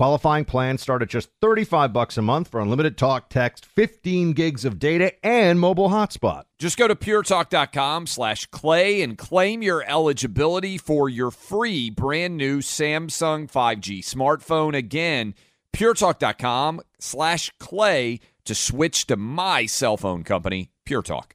Qualifying plans start at just 35 bucks a month for unlimited talk, text, 15 gigs of data, and mobile hotspot. Just go to puretalk.com slash clay and claim your eligibility for your free brand new Samsung 5G smartphone. Again, puretalk.com slash clay to switch to my cell phone company, Pure Talk.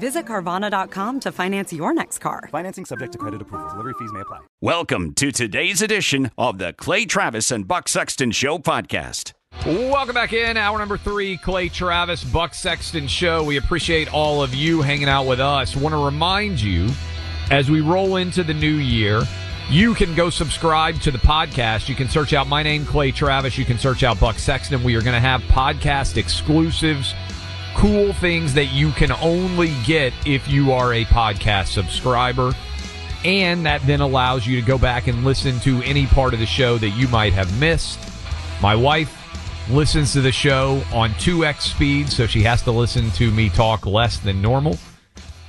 Visit Carvana.com to finance your next car. Financing subject to credit approval. Delivery fees may apply. Welcome to today's edition of the Clay Travis and Buck Sexton Show podcast. Welcome back in. Hour number three, Clay Travis, Buck Sexton Show. We appreciate all of you hanging out with us. Want to remind you, as we roll into the new year, you can go subscribe to the podcast. You can search out my name, Clay Travis. You can search out Buck Sexton. We are going to have podcast exclusives, cool things that you can only get if you are a podcast subscriber. And that then allows you to go back and listen to any part of the show that you might have missed. My wife listens to the show on 2x speed, so she has to listen to me talk less than normal.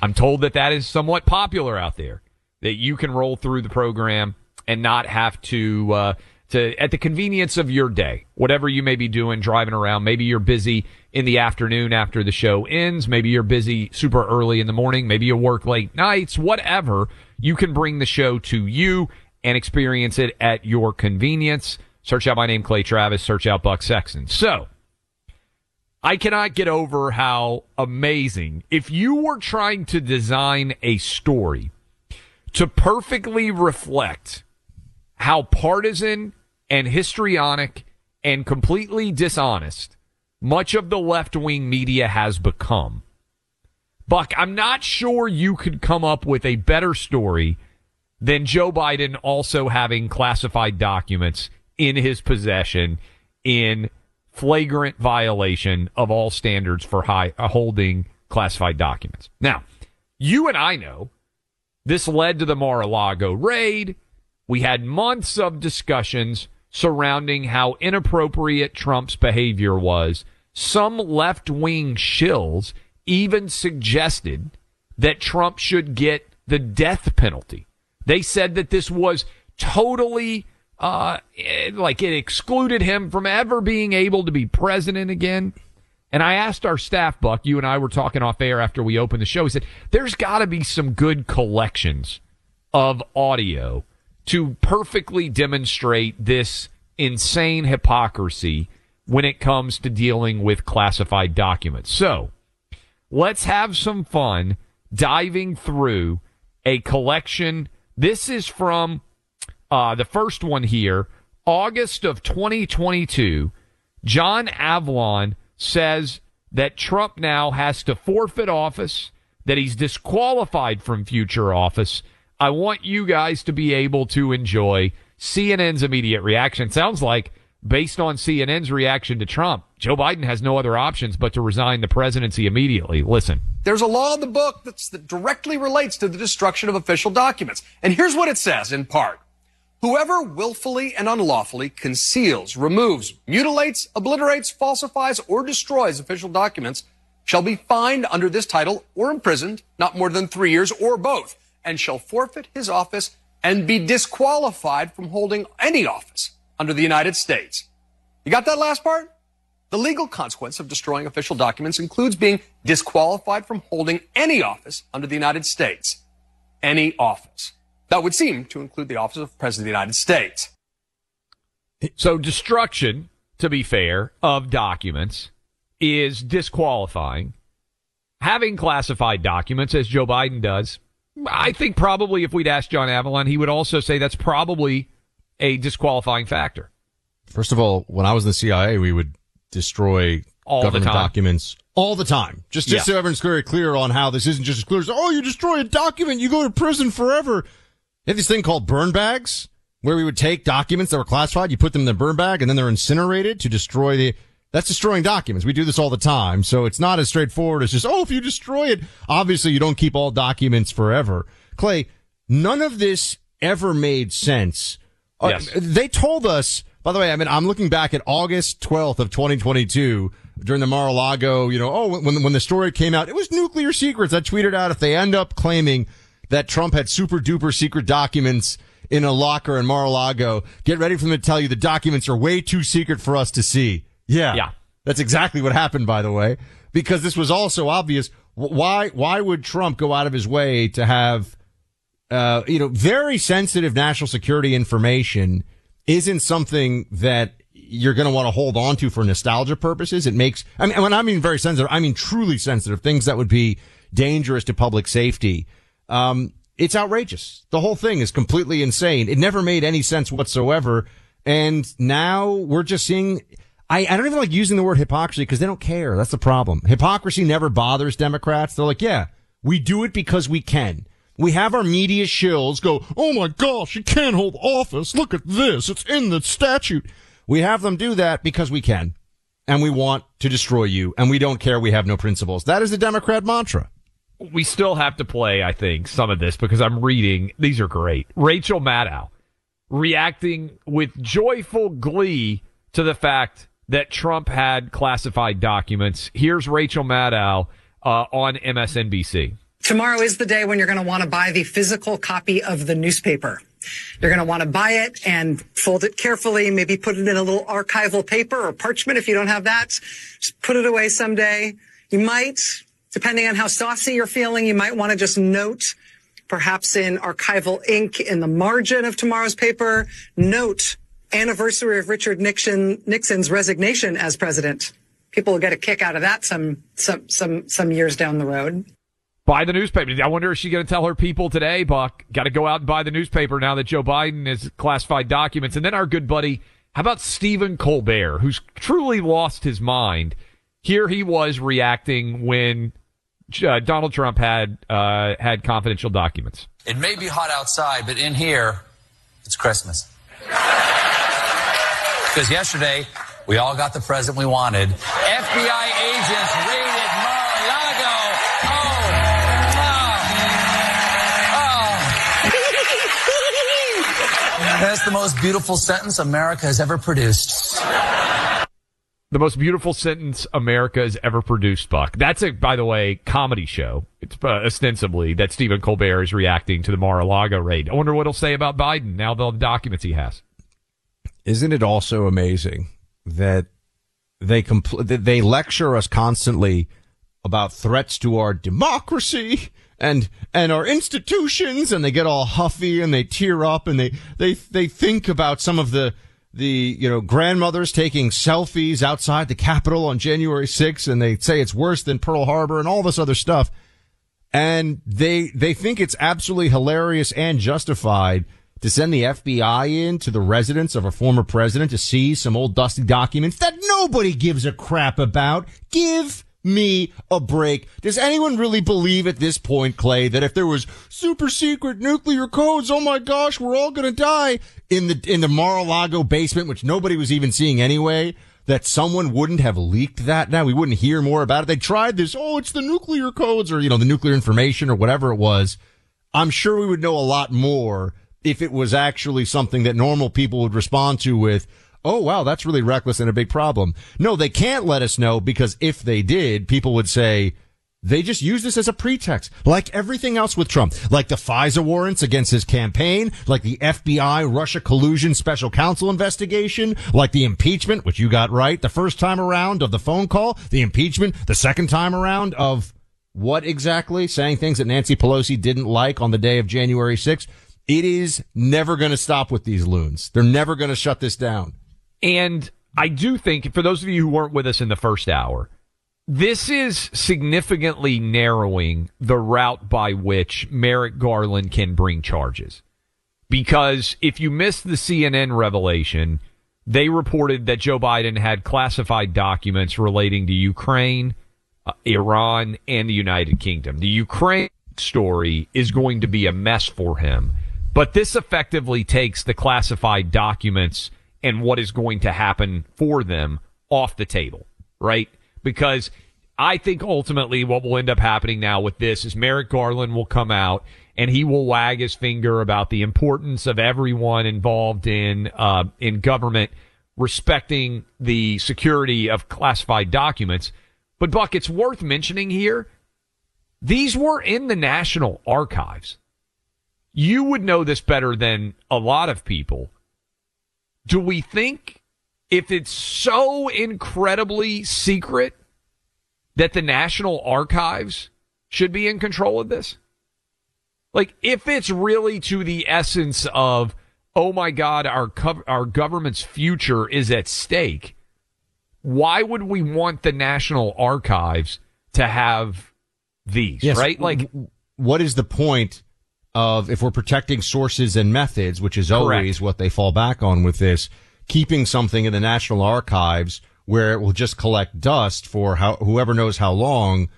I'm told that that is somewhat popular out there, that you can roll through the program and not have to, uh, to, at the convenience of your day, whatever you may be doing, driving around. Maybe you're busy in the afternoon after the show ends. Maybe you're busy super early in the morning. Maybe you work late nights, whatever. You can bring the show to you and experience it at your convenience. Search out my name, Clay Travis. Search out Buck Sexton. So, I cannot get over how amazing. If you were trying to design a story to perfectly reflect how partisan and histrionic and completely dishonest much of the left wing media has become, Buck, I'm not sure you could come up with a better story than Joe Biden also having classified documents in his possession in flagrant violation of all standards for high, uh, holding classified documents. Now, you and I know this led to the Mar-a-Lago raid. We had months of discussions surrounding how inappropriate Trump's behavior was. Some left-wing shills even suggested that Trump should get the death penalty. They said that this was totally uh, like it excluded him from ever being able to be president again. And I asked our staff, Buck, you and I were talking off air after we opened the show. He said, there's got to be some good collections of audio to perfectly demonstrate this insane hypocrisy when it comes to dealing with classified documents. So let's have some fun diving through a collection. This is from uh, the first one here, August of 2022, John Avlon says that Trump now has to forfeit office, that he's disqualified from future office. I want you guys to be able to enjoy CNN's immediate reaction. Sounds like, based on CNN's reaction to Trump, Joe Biden has no other options but to resign the presidency immediately. Listen. There's a law in the book that directly relates to the destruction of official documents. And here's what it says in part. Whoever willfully and unlawfully conceals, removes, mutilates, obliterates, falsifies, or destroys official documents shall be fined under this title or imprisoned not more than three years or both, and shall forfeit his office and be disqualified from holding any office under the United States. You got that last part? The legal consequence of destroying official documents includes being disqualified from holding any office under the United States. Any office. That would seem to include the office of President of the United States. So destruction, to be fair, of documents is disqualifying. Having classified documents, as Joe Biden does, I think probably if we'd asked John Avlon, he would also say that's probably a disqualifying factor. First of all, when I was in the CIA, we would destroy All government documents all the time. Just, just Yeah. so everyone's very clear on how this isn't just as clear as, oh, you destroy a document, you go to prison forever. They have this thing called burn bags where we would take documents that were classified, you put them in the burn bag and then they're incinerated to destroy the, that's destroying documents. We do this all the time. So it's not as straightforward as just, oh, if you destroy it, obviously you don't keep all documents forever. Clay, none of this ever made sense. Uh, Yes. they told us, by the way, I mean, I'm looking back at August 12th of 2022 during the Mar-a-Lago, you know, oh, when, when the story came out, it was nuclear secrets. I tweeted out if they end up claiming that Trump had super duper secret documents in a locker in Mar-a-Lago, get ready for them to tell you the documents are way too secret for us to see. Yeah. Yeah. That's exactly what happened, by the way, because this was also obvious. Why, why would Trump go out of his way to have uh, you know, very sensitive national security information isn't something that you're going to want to hold on to for nostalgia purposes. It makes, I mean, when I mean very sensitive, I mean truly sensitive things that would be dangerous to public safety. Um, it's outrageous. The whole thing is completely insane. It never made any sense whatsoever. And now we're just seeing, I, I don't even like using the word hypocrisy because they don't care. That's the problem. Hypocrisy never bothers Democrats. They're like, yeah, we do it because we can. We have our media shills go, oh my gosh, you can't hold office. Look at this. It's in the statute. We have them do that because we can. And we want to destroy you. And we don't care. We have no principles. That is the Democrat mantra. we still have to play, I think, some of this because I'm reading. These are great. Rachel Maddow reacting with joyful glee to the fact that Trump had classified documents. Here's Rachel Maddow uh, on MSNBC. Tomorrow is the day when you're going to want to buy the physical copy of the newspaper. You're going to want to buy it and fold it carefully, maybe put it in a little archival paper or parchment if you don't have that. Just put it away someday. You might, depending on how saucy you're feeling, you might want to just note, perhaps in archival ink in the margin of tomorrow's paper, note anniversary of Richard Nixon, Nixon's resignation as president. People will get a kick out of that some, some, some, some years down the road. Buy the newspaper. I wonder if she's going to tell her people today, Buck, got to go out and buy the newspaper now that Joe Biden has classified documents. And then our good buddy, how about Stephen Colbert, who's truly lost his mind? Here he was reacting when uh, Donald Trump had uh, had confidential documents. It may be hot outside, but in here, it's Christmas. Because yesterday, we all got the present we wanted. FBI agents raided Mar-a-Lago. Oh, oh. That's the most beautiful sentence America has ever produced. The most beautiful sentence America has ever produced, Buck. That's a, by the way, comedy show. It's uh, ostensibly that Stephen Colbert is reacting to the Mar-a-Lago raid. I wonder what he'll say about Biden now, the documents he has. Isn't it also amazing that they compl- that they lecture us constantly about threats to our democracy and and our institutions and they get all huffy and they tear up and they they they think about some of the the you know grandmothers taking selfies outside the Capitol on January 6th and they say it's worse than Pearl Harbor and all this other stuff. And they they think it's absolutely hilarious and justified to send the FBI in to the residence of a former president to see some old dusty documents that nobody gives a crap about. Give me a break. Does anyone really believe at this point, Clay, that if there was super secret nuclear codes, oh my gosh, we're all gonna die in the in the Mar-a-Lago basement, which nobody was even seeing anyway? That someone wouldn't have leaked that now. We wouldn't hear more about it. They tried this. Oh, it's the nuclear codes or, you know, the nuclear information or whatever it was. I'm sure we would know a lot more if it was actually something that normal people would respond to with, oh wow, that's really reckless and a big problem. No, they can't let us know because if they did, people would say, They just use this as a pretext, like everything else with Trump, like the FISA warrants against his campaign, like the FBI Russia collusion special counsel investigation, like the impeachment, which you got right the first time around of the phone call, the impeachment the second time around of what exactly? Saying things that Nancy Pelosi didn't like on the day of January 6th. It is never going to stop with these loons. They're never going to shut this down. And I do think, for those of you who weren't with us in the first hour, this is significantly narrowing the route by which Merrick Garland can bring charges. Because if you missed the CNN revelation, they reported that Joe Biden had classified documents relating to Ukraine, uh, Iran, and the United Kingdom. The Ukraine story is going to be a mess for him. But this effectively takes the classified documents and what is going to happen for them off the table, right? Because I think ultimately what will end up happening now with this is Merrick Garland will come out and he will wag his finger about the importance of everyone involved in uh, in government respecting the security of classified documents. But Buck, it's worth mentioning here. These were in the National Archives. You would know this better than a lot of people. Do we think if it's so incredibly secret that the National Archives should be in control of this? Like, if it's really to the essence of, oh my God, our, co- our government's future is at stake, why would we want the National Archives to have these, Yes, right? Like, what is the point of if we're protecting sources and methods, which is always what they fall back on with this, keeping something in the National Archives where it will just collect dust for how whoever knows how long.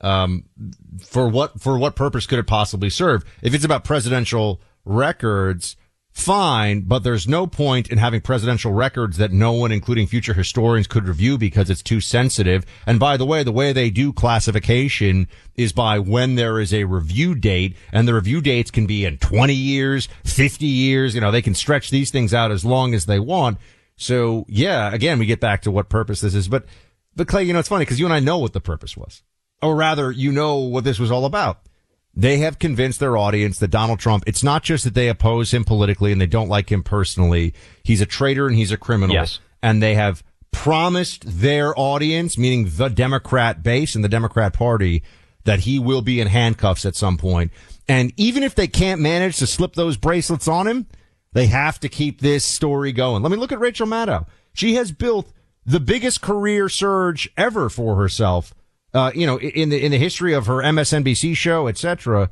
Um, for what for what purpose could it possibly serve? If it's about presidential records, fine, but there's no point in having presidential records that no one, including future historians, could review because it's too sensitive. And by the way, the way they do classification is by when there is a review date, and the review dates can be in 20 years, 50 years. You know, they can stretch these things out as long as they want. So yeah, again, we get back to what purpose this is. But, but Clay, you know, it's funny because you and I know what the purpose was. Or rather, you know what this was all about. They have convinced their audience that Donald Trump, it's not just that they oppose him politically and they don't like him personally. He's a traitor and he's a criminal. Yes. And they have promised their audience, meaning the Democrat base and the Democrat party, that he will be in handcuffs at some point. And even if they can't manage to slip those bracelets on him, they have to keep this story going. Let me look at Rachel Maddow. She has built the biggest career surge ever for herself uh, you know, in the in the history of her MSNBC show, etc.,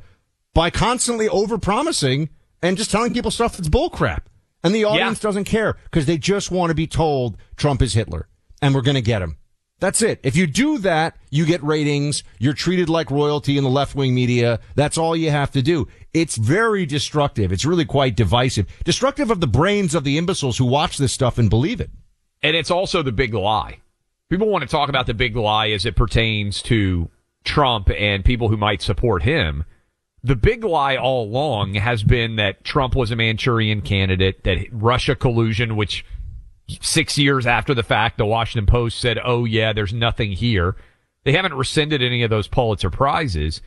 by constantly overpromising and just telling people stuff that's bullcrap, and the audience yeah. doesn't care because they just want to be told Trump is Hitler and we're going to get him. That's it. If you do that, you get ratings. You're treated like royalty in the left wing media. That's all you have to do. It's very destructive. It's really quite divisive. Destructive of the brains of the imbeciles who watch this stuff and believe it. And it's also the big lie people want to talk about the big lie as it pertains to Trump and people who might support him. The big lie all along has been that Trump was a Manchurian candidate, that Russia collusion, which six years after the fact, the Washington Post said, oh yeah, there's nothing here. They haven't rescinded any of those Pulitzer prizes.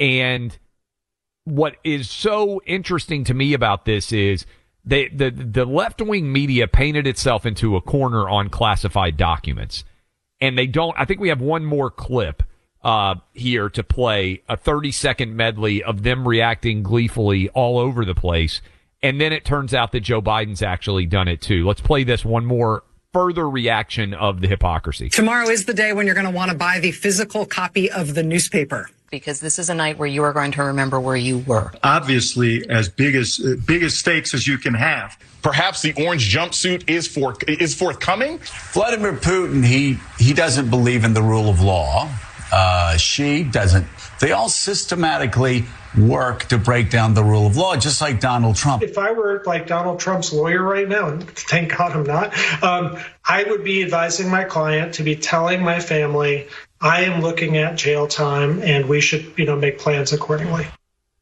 And what is so interesting to me about this is they, the, the left wing media painted itself into a corner on classified documents and they don't. I think we have one more clip uh, here to play a 30 second medley of them reacting gleefully all over the place. And then it turns out that Joe Biden's actually done it too. Let's play this one more further reaction of the hypocrisy. Tomorrow is the day when you're going to want to buy the physical copy of the newspaper because this is a night where you are going to remember where you were. Obviously, as big as uh, big as stakes as you can have. Perhaps the orange jumpsuit is for is forthcoming. Vladimir Putin, he he doesn't believe in the rule of law. Uh, she doesn't. They all systematically work to break down the rule of law, just like Donald Trump. If I were like Donald Trump's lawyer right now, and thank God I'm not, um, I would be advising my client to be telling my family I am looking at jail time and we should, you know, make plans accordingly.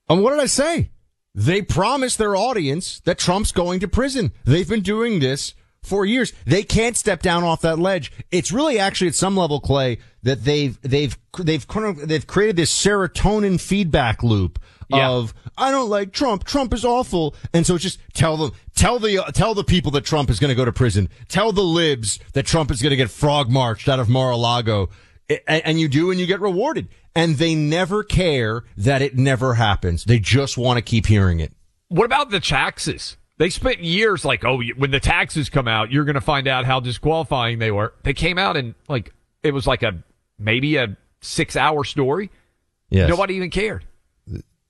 And what did I say? They promised their audience that Trump's going to prison. They've been doing this for years. They can't step down off that ledge. It's really actually at some level, Clay, that they've they've they've kind of they've created this serotonin feedback loop Yeah. of I don't like Trump. Trump is awful, and so just tell them, tell the tell the people that Trump is going to go to prison. Tell the libs that Trump is going to get frog marched out of Mar-a-Lago, A- and you do, and you get rewarded. And they never care that it never happens. They just want to keep hearing it. What about the taxes? They spent years like, oh, when the taxes come out, you're going to find out how disqualifying they were. They came out and like it was like a maybe a six hour story. Yes. Nobody even cared.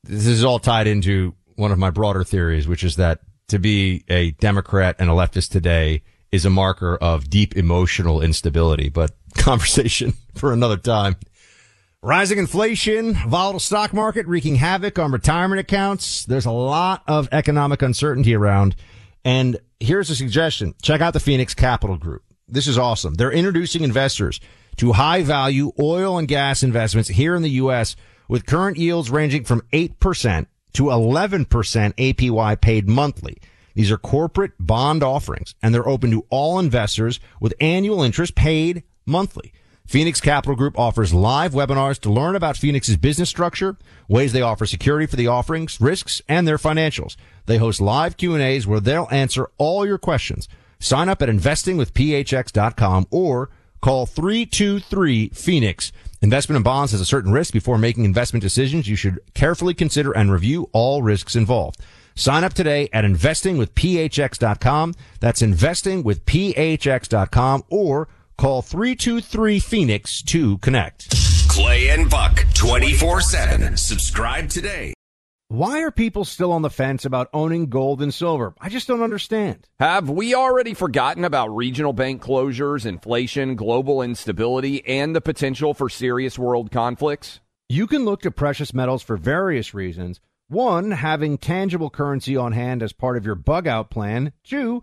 this is all tied into one of my broader theories, which is that to be a Democrat and a leftist today is a marker of deep emotional instability, but conversation for another time. Rising inflation, volatile stock market wreaking havoc on retirement accounts. There's a lot of economic uncertainty around. And here's a suggestion. Check out the Phoenix Capital Group. This is awesome. They're introducing investors to high value oil and gas investments here in the U.S. with current yields ranging from 8% to 11% APY paid monthly. These are corporate bond offerings and they're open to all investors with annual interest paid monthly. Phoenix Capital Group offers live webinars to learn about Phoenix's business structure, ways they offer security for the offerings, risks, and their financials. They host live Q&As where they'll answer all your questions. Sign up at investingwithphx.com or call 323 Phoenix. Investment in bonds has a certain risk. Before making investment decisions, you should carefully consider and review all risks involved. Sign up today at investingwithphx.com. That's investingwithphx.com or call 323 Phoenix to connect. Clay and Buck 24 7. Subscribe today. Why are people still on the fence about owning gold and silver? I just don't understand. Have we already forgotten about regional bank closures, inflation, global instability, and the potential for serious world conflicts? You can look to precious metals for various reasons. One, having tangible currency on hand as part of your bug out plan. Two,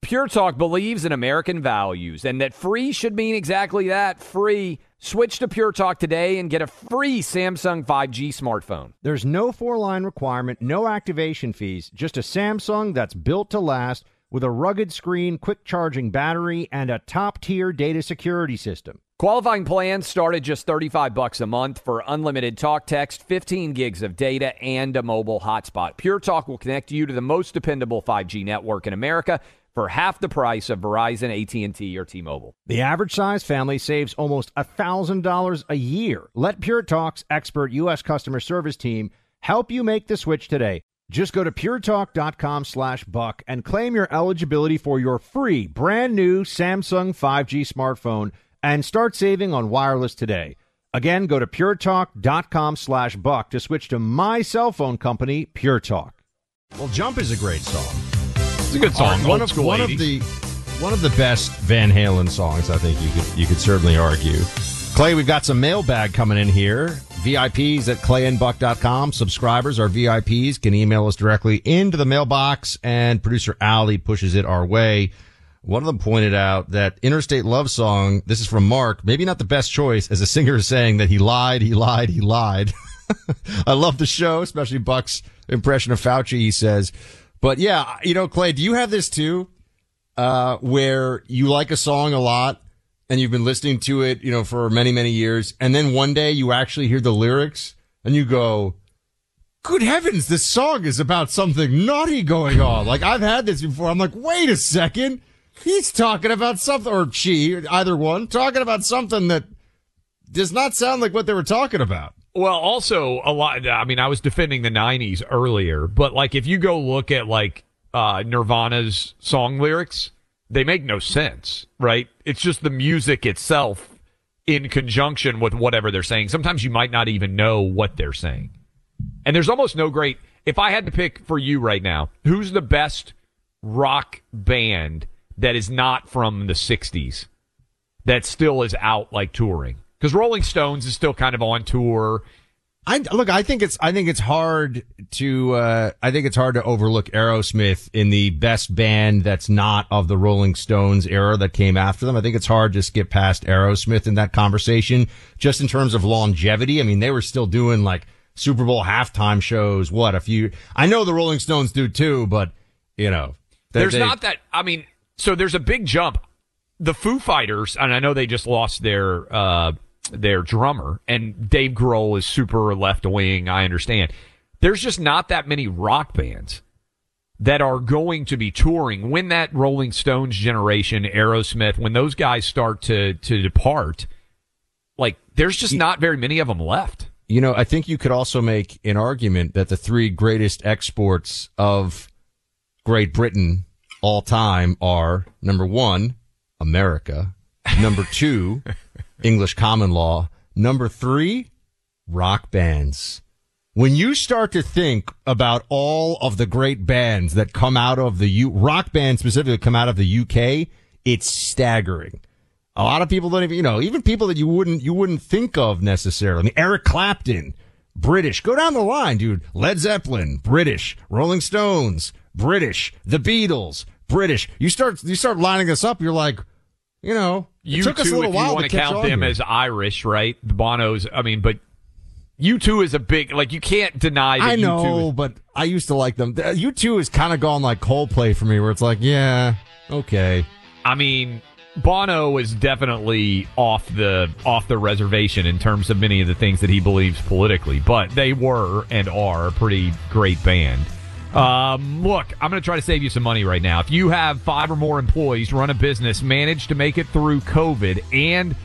Pure Talk believes in American values and that free should mean exactly that free. Switch to Pure Talk today and get a free Samsung 5G smartphone. There's no four line requirement, no activation fees, just a Samsung that's built to last with a rugged screen, quick charging battery, and a top tier data security system. Qualifying plans start at just 35 bucks a month for unlimited talk text, 15 gigs of data, and a mobile hotspot. Pure Talk will connect you to the most dependable 5G network in America for half the price of Verizon, AT&T, or T-Mobile. The average size family saves almost $1,000 a year. Let Pure Talk's expert U.S. customer service team help you make the switch today. Just go to puretalk.com slash buck and claim your eligibility for your free brand new Samsung 5G smartphone and start saving on wireless today. Again, go to puretalk.com slash buck to switch to my cell phone company, Pure Talk. Well, Jump is a great song. It's a good song. one of one 80s. of the one of the best Van Halen songs. I think you could you could certainly argue. Clay, we've got some mailbag coming in here. VIPs at clayandbuck.com. Subscribers, our VIPs, can email us directly into the mailbox, and producer Allie pushes it our way. One of them pointed out that Interstate Love Song, this is from Mark, maybe not the best choice, as a singer is saying that he lied, he lied, he lied. I love the show, especially Buck's impression of Fauci, he says. But yeah, you know, Clay, do you have this too? Uh, where you like a song a lot and you've been listening to it, you know, for many, many years. And then one day you actually hear the lyrics and you go, good heavens, this song is about something naughty going on. Like I've had this before. I'm like, wait a second. He's talking about something, or she, either one, talking about something that does not sound like what they were talking about. Well, also a lot. I mean, I was defending the '90s earlier, but like if you go look at like uh, Nirvana's song lyrics, they make no sense, right? It's just the music itself in conjunction with whatever they're saying. Sometimes you might not even know what they're saying, and there's almost no great. If I had to pick for you right now, who's the best rock band that is not from the '60s that still is out like touring? Because Rolling Stones is still kind of on tour. I look. I think it's. I think it's hard to. Uh, I think it's hard to overlook Aerosmith in the best band that's not of the Rolling Stones era that came after them. I think it's hard to skip past Aerosmith in that conversation, just in terms of longevity. I mean, they were still doing like Super Bowl halftime shows. What a few. I know the Rolling Stones do too, but you know, they- There's they- not that. I mean, so there's a big jump. The Foo Fighters, and I know they just lost their uh, their drummer, and Dave Grohl is super left wing. I understand. There's just not that many rock bands that are going to be touring when that Rolling Stones generation, Aerosmith, when those guys start to to depart. Like, there's just not very many of them left. You know, I think you could also make an argument that the three greatest exports of Great Britain all time are number one, America. Number two, English common law. Number three, rock bands. When you start to think about all of the great bands that come out of the U, rock bands specifically come out of the UK, it's staggering. A lot of people don't even, you know, even people that you wouldn't, you wouldn't think of necessarily. I mean, Eric Clapton, British. Go down the line, dude. Led Zeppelin, British. Rolling Stones, British. The Beatles, British. You start, you start lining this up. You're like, you know, You took us a two, little if you want to to count them here. as Irish, right? The Bono's. I mean, but U2 is a big like you can't deny. That I U2 know, is- but I used to like them. Uh, you two has kind of gone like Coldplay for me, where it's like, yeah, okay. I mean, Bono is definitely off the off the reservation in terms of many of the things that he believes politically, but they were and are a pretty great band. Um, look, I'm going to try to save you some money right now. If you have five or more employees, run a business, manage to make it through COVID, and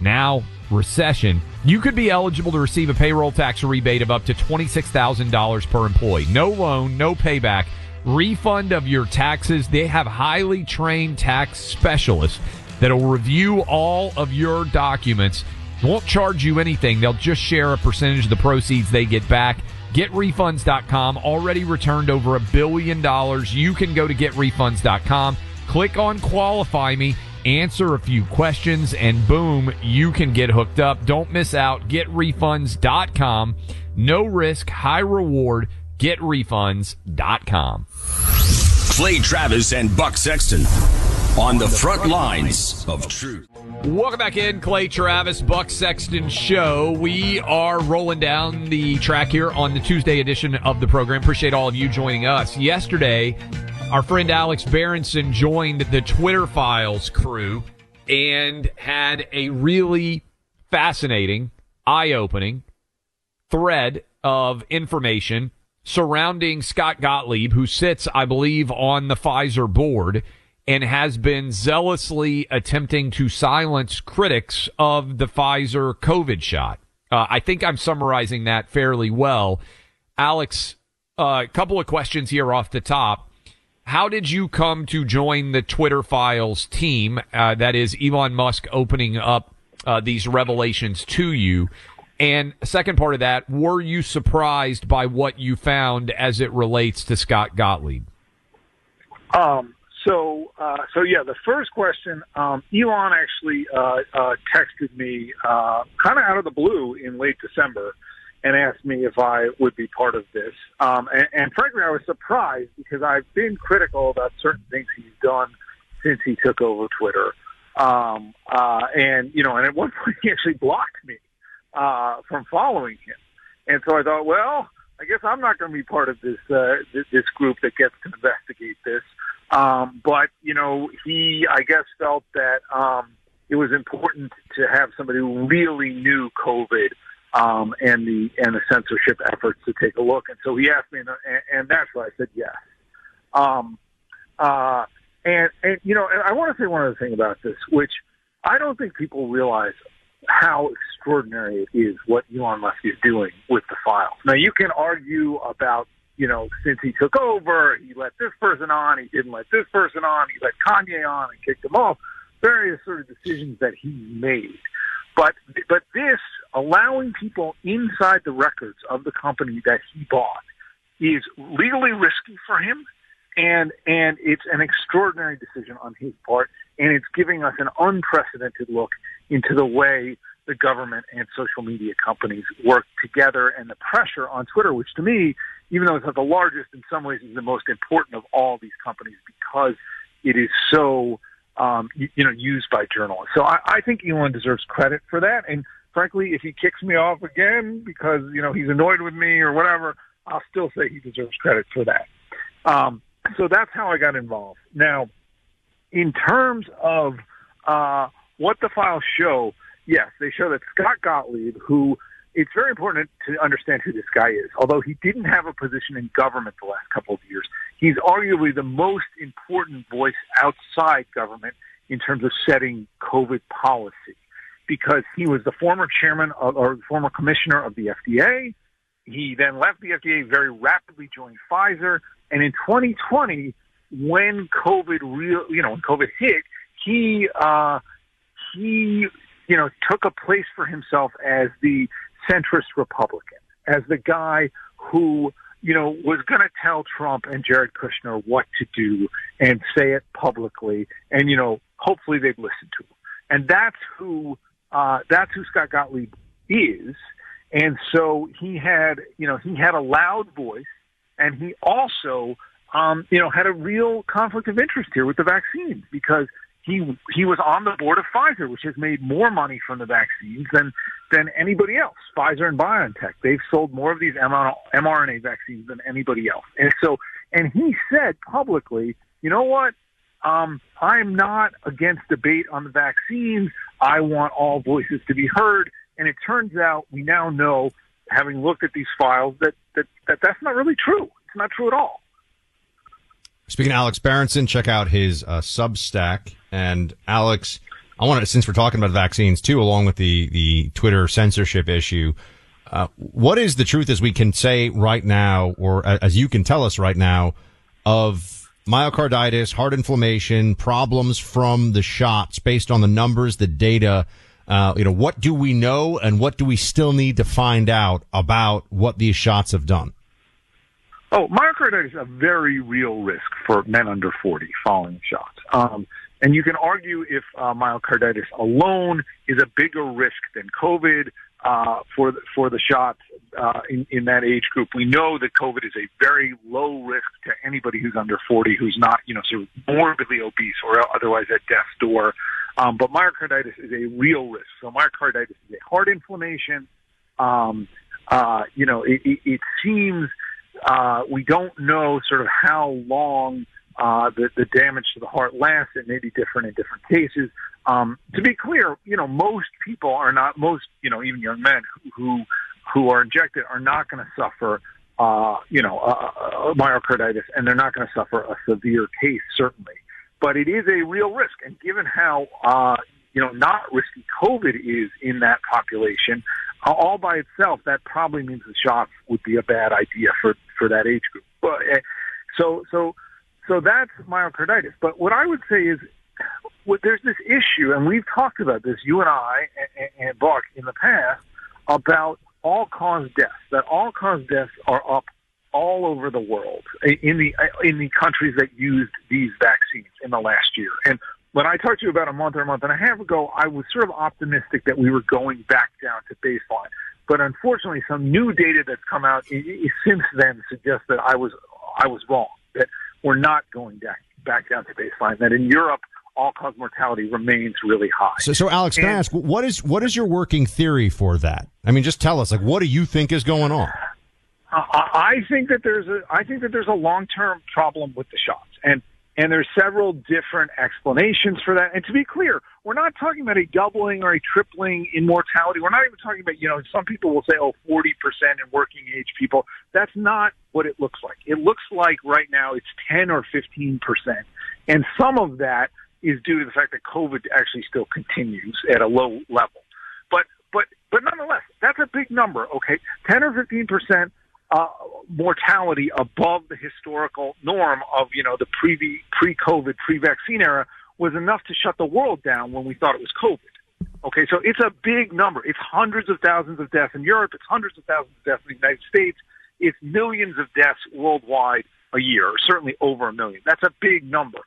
now recession, you could be eligible to receive a payroll tax rebate of up to $26,000 per employee. No loan, no payback, refund of your taxes. They have highly trained tax specialists that will review all of your documents. Won't charge you anything. They'll just share a percentage of the proceeds they get back. GetRefunds.com already returned over a billion dollars. You can go to GetRefunds.com, click on Qualify Me, answer a few questions, and boom, you can get hooked up. Don't miss out. GetRefunds.com. No risk, high reward. GetRefunds.com. Clay Travis and Buck Sexton on the front lines of truth. Welcome back in, Clay Travis, Buck Sexton Show. We are rolling down the track here on the Tuesday edition of the program. Appreciate all of you joining us. Yesterday, our friend Alex Berenson joined the Twitter Files crew and had a really fascinating, eye opening thread of information surrounding Scott Gottlieb, who sits, I believe, on the Pfizer board and has been zealously attempting to silence critics of the Pfizer COVID shot. Uh, I think I'm summarizing that fairly well. Alex, a couple of questions here off the top. How did you come to join the Twitter Files team? Uh, that is Elon Musk opening up uh, these revelations to you? And second part of that, were you surprised by what you found as it relates to Scott Gottlieb? Um, so, uh, so yeah, the first question, um, Elon actually uh, uh, texted me uh, kind of out of the blue in late December and asked me if I would be part of this. Um, and, and frankly, I was surprised because I've been critical about certain things he's done since he took over Twitter. Um, uh, and you know, and at one point he actually blocked me uh, from following him. And so I thought, well, I guess I'm not going to be part of this uh, this, this group that gets to investigate this. Um, but you know, he I guess felt that um, it was important to have somebody who really knew COVID um, and the and the censorship efforts to take a look. And so he asked me, and, and that's why I said yes. Um, uh, and and you know, and I want to say one other thing about this, which I don't think people realize how extraordinary it is what Elon Musk is doing with the files. Now you can argue about you know, since he took over, he let this person on, he didn't let this person on, he let Kanye on and kicked him off. Various sort of decisions that he made. But but this allowing people inside the records of the company that he bought is legally risky for him and and it's an extraordinary decision on his part and it's giving us an unprecedented look into the way the government and social media companies work together and the pressure on Twitter, which to me, even though it's not the largest, in some ways is the most important of all these companies because it is so, um, you, you know, used by journalists. So I, I think Elon deserves credit for that. And frankly, if he kicks me off again because, you know, he's annoyed with me or whatever, I'll still say he deserves credit for that. Um, so that's how I got involved. Now, in terms of uh, what the files show, yes, they show that Scott Gottlieb, who it's very important to understand who this guy is. Although he didn't have a position in government the last couple of years, he's arguably the most important voice outside government in terms of setting COVID policy because he was the former chairman of, or former commissioner of the FDA. He then left the FDA, very rapidly joined Pfizer, and in 2020, when COVID real, you know, when COVID hit, he uh, he you know, took a place for himself as the centrist Republican, as the guy who, you know, was going to tell Trump and Jared Kushner what to do and say it publicly. And, you know, hopefully they'd listen to him. And that's who, uh, that's who Scott Gottlieb is. And so he had, you know, he had a loud voice and he also, um, you know, had a real conflict of interest here with the vaccines because he he was on the board of Pfizer, which has made more money from the vaccines than than anybody else. Pfizer and BioNTech, they've sold more of these mRNA vaccines than anybody else. And so, and he said publicly, you know what? Um, I'm not against debate on the vaccines. I want all voices to be heard. And it turns out we now know, having looked at these files, that that, that that's not really true. It's not true at all. Speaking of Alex Berenson, check out his uh, Substack. And Alex, I want to, since we're talking about vaccines too, along with the, the Twitter censorship issue, uh, what is the truth as we can say right now, or as you can tell us right now, of myocarditis, heart inflammation, problems from the shots based on the numbers, the data? Uh, you know, what do we know and what do we still need to find out about what these shots have done? Oh, myocarditis is a very real risk for men under 40 following shots. Um, and you can argue if uh, myocarditis alone is a bigger risk than COVID uh, for the, for the shots uh, in, in that age group. We know that COVID is a very low risk to anybody who's under 40 who's not, you know, sort of morbidly obese or otherwise at death's door. Um, but myocarditis is a real risk. So myocarditis is a heart inflammation. Um, uh, you know, it, it, it seems uh, we don't know sort of how long uh, the, the damage to the heart lasts. It may be different in different cases. Um, to be clear, you know, most people are not, most, you know, even young men who, who are injected are not going to suffer, uh, you know, uh, myocarditis, and they're not going to suffer a severe case, certainly. But it is a real risk. And given how, uh, you know, not risky COVID is in that population, all by itself, that probably means the shots would be a bad idea for, for that age group. But, uh, so, so, so that's myocarditis. But what I would say is what, there's this issue, and we've talked about this, you and I and, and Buck, in the past, about all-cause deaths. That all-cause deaths are up all over the world in the in the countries that used these vaccines in the last year. And when I talked to you about a month or a month and a half ago, I was sort of optimistic that we were going back down to baseline. But unfortunately, some new data that's come out since then suggests that I was I was wrong. That we're not going back back down to baseline. That in Europe, all cause mortality remains really high. So, so Alex, can I ask what is what is your working theory for that? I mean, just tell us, like, what do you think is going on? Uh, I I think that there's a I think that there's a long term problem with the shots, and and there's several different explanations for that. And to be clear, we're not talking about a doubling or a tripling in mortality. We're not even talking about you know some people will say oh 40 percent in working age people. That's not what it looks like. It looks like right now it's 10 or 15 percent, and some of that is due to the fact that COVID actually still continues at a low level. But but but nonetheless, that's a big number. Okay, 10 or 15 percent uh, mortality above the historical norm of you know the pre pre COVID pre vaccine era was enough to shut the world down when we thought it was COVID. Okay, so it's a big number. It's hundreds of thousands of deaths in Europe. It's hundreds of thousands of deaths in the United States. It's millions of deaths worldwide a year, or certainly over a million. That's a big number.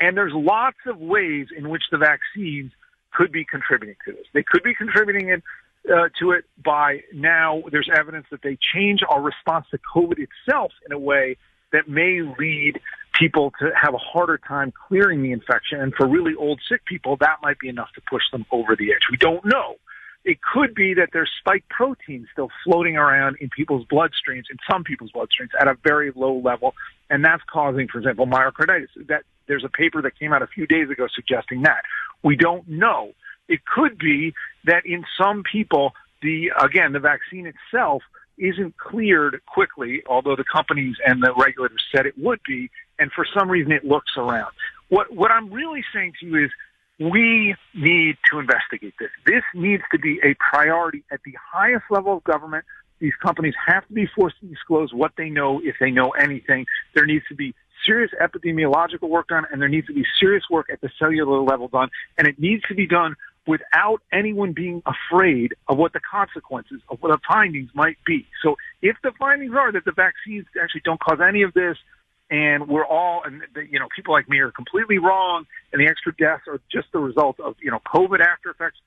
And there's lots of ways in which the vaccines could be contributing to this. They could be contributing it, uh, to it by now. There's evidence that they change our response to COVID itself in a way that may lead people to have a harder time clearing the infection. And for really old, sick people, that might be enough to push them over the edge. We don't know. It could be that there's spike protein still floating around in people's bloodstreams, in some people's bloodstreams, at a very low level, and that's causing, for example, myocarditis. That there's a paper that came out a few days ago suggesting that. We don't know. It could be that in some people, the again, the vaccine itself isn't cleared quickly, although the companies and the regulators said it would be, and for some reason it looks around. What what I'm really saying to you is we need to investigate this. This needs to be a priority at the highest level of government. These companies have to be forced to disclose what they know if they know anything. There needs to be serious epidemiological work done, and there needs to be serious work at the cellular level done, and it needs to be done without anyone being afraid of what the consequences of what the findings might be. So if the findings are that the vaccines actually don't cause any of this, and we're all, and you know, people like me are completely wrong, and the extra deaths are just the result of you know COVID after effects.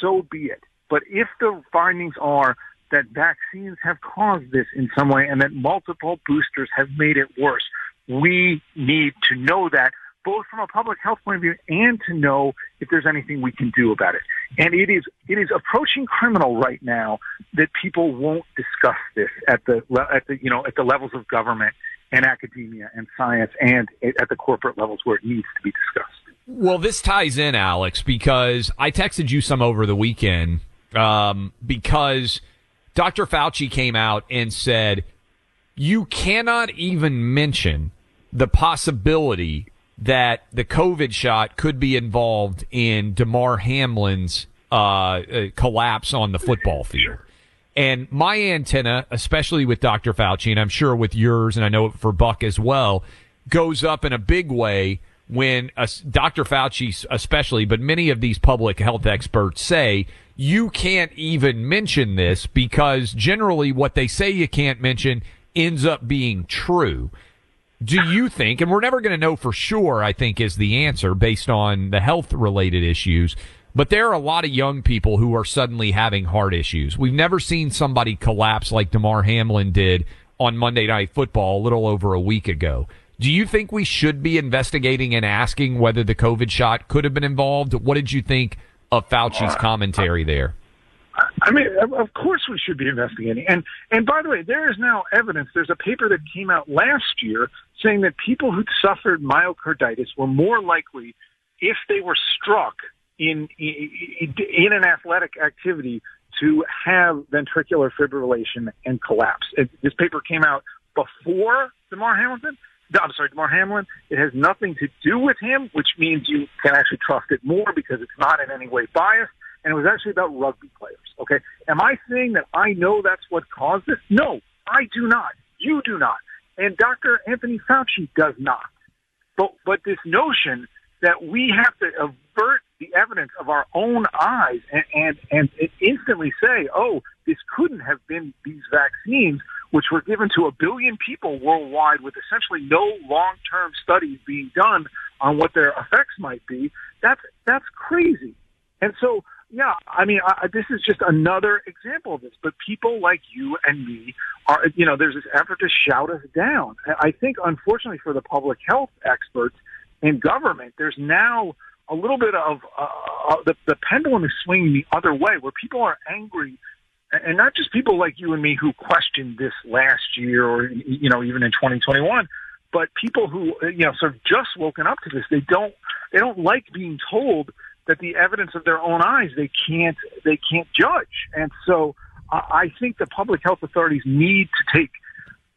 So be it. But if the findings are that vaccines have caused this in some way, and that multiple boosters have made it worse, we need to know that both from a public health point of view and to know if there's anything we can do about it. And it is it is approaching criminal right now that people won't discuss this at the at the you know at the levels of government and academia and science and at the corporate levels where it needs to be discussed. Well, this ties in, Alex, because I texted you some over the weekend um, because Dr. Fauci came out and said you cannot even mention the possibility that the COVID shot could be involved in Damar Hamlin's uh, uh, collapse on the football field. And my antenna, especially with Dr. Fauci, and I'm sure with yours, and I know for Buck as well, goes up in a big way when uh, Dr. Fauci, especially, but many of these public health experts say you can't even mention this because generally what they say you can't mention ends up being true. Do you think, and we're never going to know for sure, I think is the answer based on the health related issues, but there are a lot of young people who are suddenly having heart issues. We've never seen somebody collapse like Damar Hamlin did on Monday Night Football a little over a week ago. Do you think we should be investigating and asking whether the COVID shot could have been involved? What did you think of Fauci's uh, commentary there? I mean, of- course we should be investigating. And and by the way, there is now evidence. There's a paper that came out last year saying that people who suffered myocarditis were more likely, if they were struck in in, in an athletic activity, to have ventricular fibrillation and collapse. It, this paper came out before Damar Hamilton. no, I'm sorry, Damar Hamlin. It has nothing to do with him, which means you can actually trust it more because it's not in any way biased. And it was actually about rugby players. Okay. Am I saying that I know that's what caused this? No, I do not. You do not. And Dr. Anthony Fauci does not. But, but this notion that we have to avert the evidence of our own eyes and, and, and instantly say, oh, this couldn't have been these vaccines, which were given to a billion people worldwide with essentially no long-term studies being done on what their effects might be. That's, that's crazy. And so, yeah, I mean, I, this is just another example of this. But people like you and me are, you know, there's this effort to shout us down. I think, unfortunately, for the public health experts in government, there's now a little bit of uh, uh, the, the pendulum is swinging the other way, where people are angry, and not just people like you and me who questioned this last year or you know even in 2021, but people who you know sort of just woken up to this. They don't they don't like being told that the evidence of their own eyes they can't they can't judge, and so I think the public health authorities need to take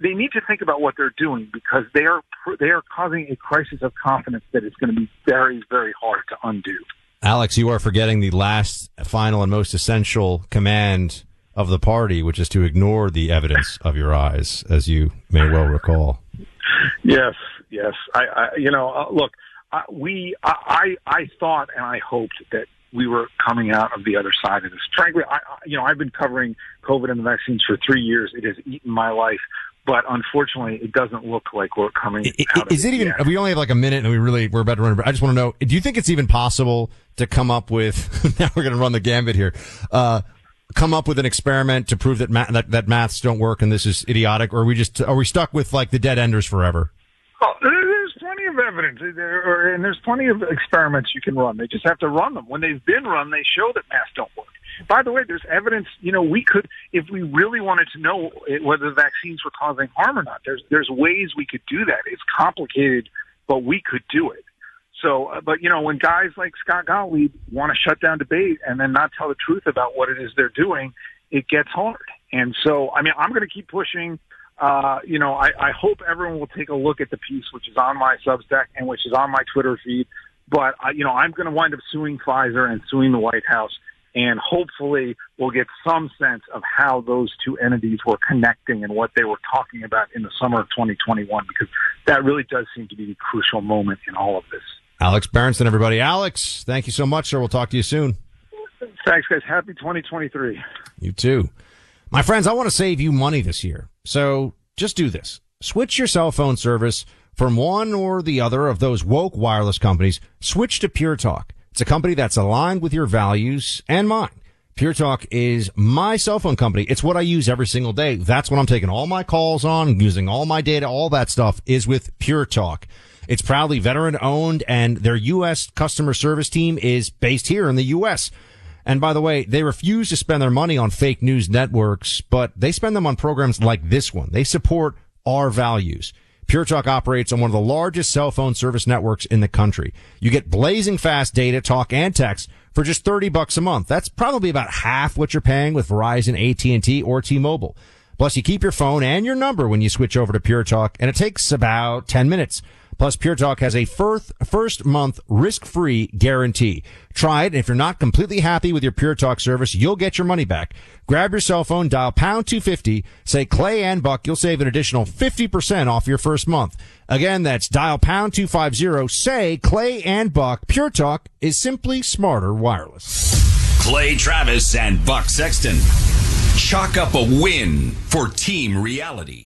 they need to think about what they're doing because they are they are causing a crisis of confidence that is going to be very very hard to undo. Alex, you are forgetting the last, final, and most essential command of the party, which is to ignore the evidence of your eyes, as you may well recall. Yes, yes. I, I you know, uh, look, I, we, I, I thought and I hoped that we were coming out of the other side of this. Frankly, I, you know, I've been covering COVID and the vaccines for three years. It has eaten my life but unfortunately, it doesn't look like we're coming. Out is it, even? Yet. We only have like a minute, and we really we're about to run. I just want to know: Do you think it's even possible to come up with? now we're going to run the gambit here. Uh, come up with an experiment to prove that, ma- that that maths don't work and this is idiotic, or are we just are we stuck with like the dead enders forever? There's plenty of evidence, there, and there's plenty of experiments you can run. They just have to run them. When they've been run, they show that math don't work. By the way, there's evidence. You know, we could, if we really wanted to know whether the vaccines were causing harm or not. There's there's ways we could do that. It's complicated, but we could do it. So, uh, but you know, when guys like Scott Gottlieb want to shut down debate and then not tell the truth about what it is they're doing, it gets hard. And so, I mean, I'm going to keep pushing. Uh, you know, I, I hope everyone will take a look at the piece, which is on my Substack and which is on my Twitter feed. But uh, you know, I'm going to wind up suing Pfizer and suing the White House and hopefully we'll get some sense of how those two entities were connecting and what they were talking about in the summer of 2021 because that really does seem to be the crucial moment in all of this. Alex Berenson, everybody. Alex, thank you so much, sir. We'll talk to you soon. Thanks, guys. Happy 2023. You too. My friends, I want to save you money this year. So just do this. Switch your cell phone service from one or the other of those woke wireless companies. Switch to Pure Talk. It's a company that's aligned with your values and mine. Pure Talk is my cell phone company. It's what I use every single day. That's what I'm taking all my calls on, using all my data, all that stuff is with Pure Talk. It's proudly veteran owned and their U.S. customer service team is based here in the U.S. And by the way, they refuse to spend their money on fake news networks, but they spend them on programs like this one. They support our values. Pure Talk operates on one of the largest cell phone service networks in the country. You get blazing fast data, talk, and text for just 30 bucks a month. That's probably about half what you're paying with Verizon, AT&T, or T-Mobile. Plus, you keep your phone and your number when you switch over to Pure Talk, and it takes about 10 minutes. Plus, Pure Talk has a first, first month risk-free guarantee. Try it. And if you're not completely happy with your Pure Talk service, you'll get your money back. Grab your cell phone, dial pound 250, say Clay and Buck. You'll save an additional 50% off your first month. Again, that's dial pound 250, say Clay and Buck. Pure Talk is simply smarter wireless. Clay Travis and Buck Sexton. Chalk up a win for Team Reality.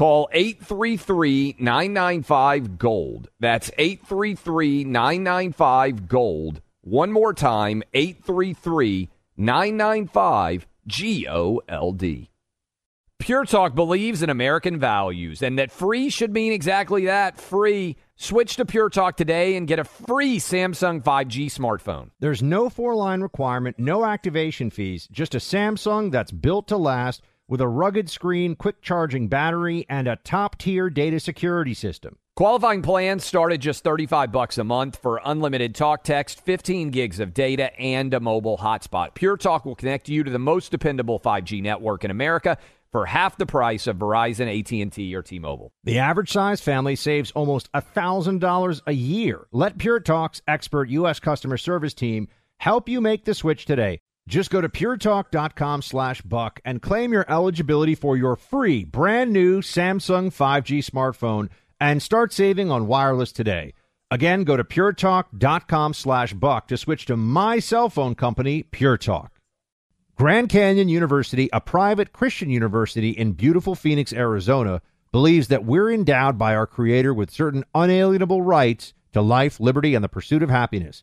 Call 833 995 Gold. That's 833 995 Gold. One more time, 833 995 GOLD. Pure Talk believes in American values and that free should mean exactly that free. Switch to Pure Talk today and get a free Samsung 5G smartphone. There's no four line requirement, no activation fees, just a Samsung that's built to last with a rugged screen, quick charging battery, and a top tier data security system. Qualifying plans start at just 35 bucks a month for unlimited talk text, 15 gigs of data, and a mobile hotspot. Pure Talk will connect you to the most dependable 5G network in America for half the price of Verizon, AT&T, or T-Mobile. The average size family saves almost $1,000 a year. Let Pure Talk's expert U.S. customer service team help you make the switch today. Just go to puretalk.com slash buck and claim your eligibility for your free brand new Samsung 5G smartphone and start saving on wireless today. Again, go to puretalk.com slash buck to switch to my cell phone company, Pure Talk. Grand Canyon University, a private Christian university in beautiful Phoenix, Arizona, believes that we're endowed by our Creator with certain unalienable rights to life, liberty, and the pursuit of happiness.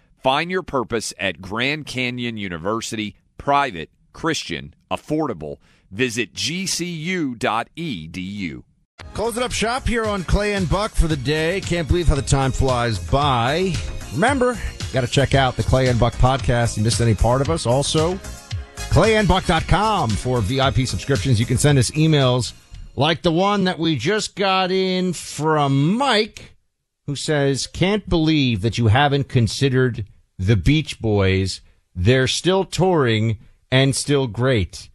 Find your purpose at Grand Canyon University, private, Christian, affordable. Visit gcu.edu. Closing up shop here on Clay and Buck for the day. Can't believe how the time flies by. Remember, got to check out the Clay and Buck podcast. You missed any part of us? Also, clayandbuck.com for VIP subscriptions. You can send us emails like the one that we just got in from Mike, who says, Can't believe that you haven't considered the Beach Boys. They're still touring and still great.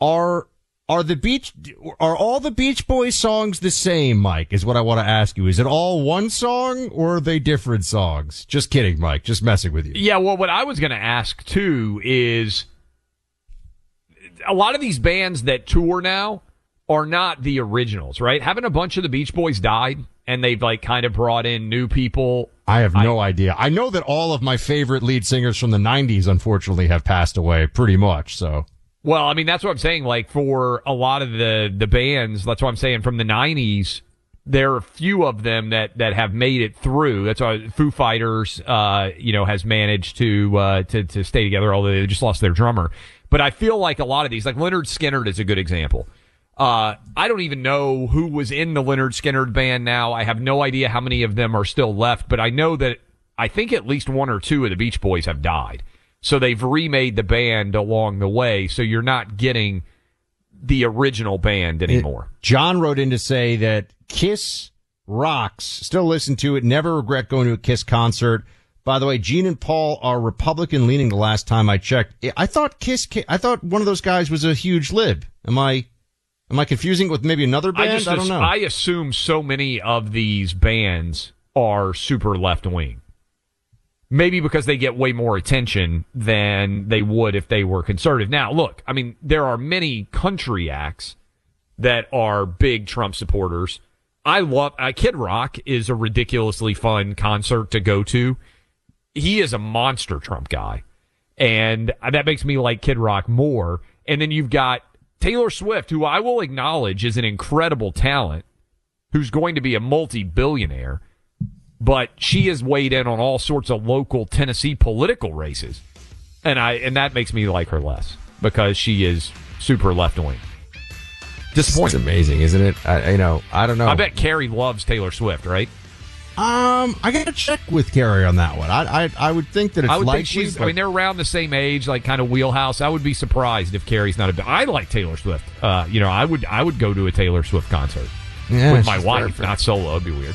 Are are the beach are all the Beach Boys songs the same, Mike? Is what I want to ask you. Is it all one song or are they different songs? Just kidding, Mike. Just messing with you. Yeah, well what I was going to ask too is a lot of these bands that tour now are not the originals, right? Haven't a bunch of the Beach Boys died and they've like kind of brought in new people? I have no I, idea. I know that all of my favorite lead singers from the 90s unfortunately have passed away pretty much, so well, I mean, that's what I'm saying. Like for a lot of the the bands, that's what I'm saying from the '90s. There are a few of them that that have made it through. That's why Foo Fighters, uh, you know, has managed to uh, to to stay together. Although they just lost their drummer, but I feel like a lot of these, like Lynyrd Skynyrd, is a good example. Uh, I don't even know who was in the Lynyrd Skynyrd band now. I have no idea how many of them are still left, but I know that I think at least one or two of the Beach Boys have died. So they've remade the band along the way. So you're not getting the original band anymore. John wrote in to say that Kiss rocks. Still listen to it. Never regret going to a Kiss concert. By the way, Gene and Paul are Republican leaning the last time I checked. I thought Kiss, I thought one of those guys was a huge lib. Am I, am I confusing it with maybe another band? I, just, I don't know. I assume so many of these bands are super left wing. Maybe because they get way more attention than they would if they were conservative. Now, look, I mean, there are many country acts that are big Trump supporters. I love uh, Kid Rock is a ridiculously fun concert to go to. He is a monster Trump guy, and that makes me like Kid Rock more. And then you've got Taylor Swift, who I will acknowledge is an incredible talent, who's going to be a multi-billionaire but she has weighed in on all sorts of local Tennessee political races, and I and that makes me like her less because she is super left wing. Disappointing. It's amazing, isn't it? I, you know, I don't know. I bet Carrie loves Taylor Swift, right? Um, I got to check with Carrie on that one. I I, I would think that it's I would likely. think she's. but- I mean, they're around the same age, like kind of wheelhouse. I would be surprised if Carrie's not a. I like Taylor Swift. Uh, you know, I would. I would go to a Taylor Swift concert Yeah, with my wife, perfect. not solo. It'd be weird.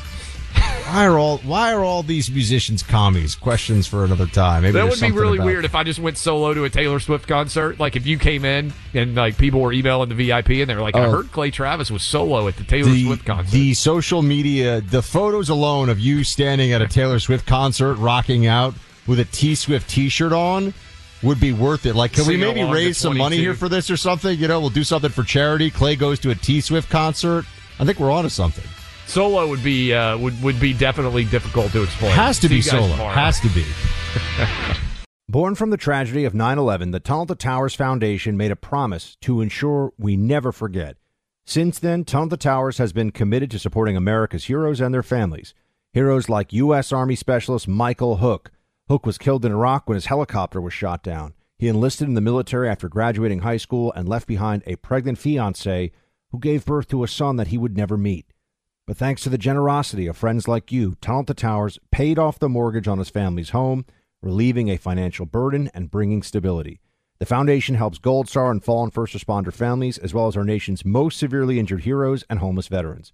Why are all Why are all these musicians commies? Questions for another time. Maybe that would be really weird if I just went solo to a Taylor Swift concert. Like if you came in and like people were emailing the VIP and they were like, "I Oh. heard Clay Travis was solo at the Taylor the, Swift concert." the social media, the photos alone of you standing at a Taylor Swift concert, rocking out with a T Swift T-shirt on, would be worth it. Like, can we maybe raise some money here for this or something? You know, we'll do something for charity. Clay goes to a T Swift concert. I think we're onto something. Solo would be uh, would would be definitely difficult to explain. Has to See be solo. tomorrow. Has to be. Born from the tragedy of 9 11, the Tunnel to Towers Foundation made a promise to ensure we never forget. Since then, Tunnel to Towers has been committed to supporting America's heroes and their families. Heroes like U.S. Army Specialist Michael Hook. Hook was killed in Iraq when his helicopter was shot down. He enlisted in the military after graduating high school and left behind a pregnant fiancee who gave birth to a son that he would never meet. But thanks to the generosity of friends like you, Tunnel to Towers paid off the mortgage on his family's home, relieving a financial burden and bringing stability. The foundation helps Gold Star and fallen first responder families, as well as our nation's most severely injured heroes and homeless veterans.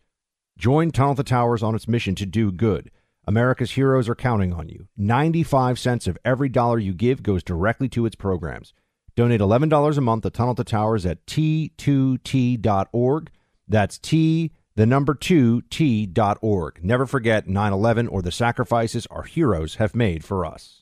Join Tunnel to Towers on its mission to do good. America's heroes are counting on you. 95 cents of every dollar you give goes directly to its programs. Donate $11 a month to Tunnel to Towers at t2t.org. That's T, the number 2, T.org. Never forget 9 11 or the sacrifices our heroes have made for us.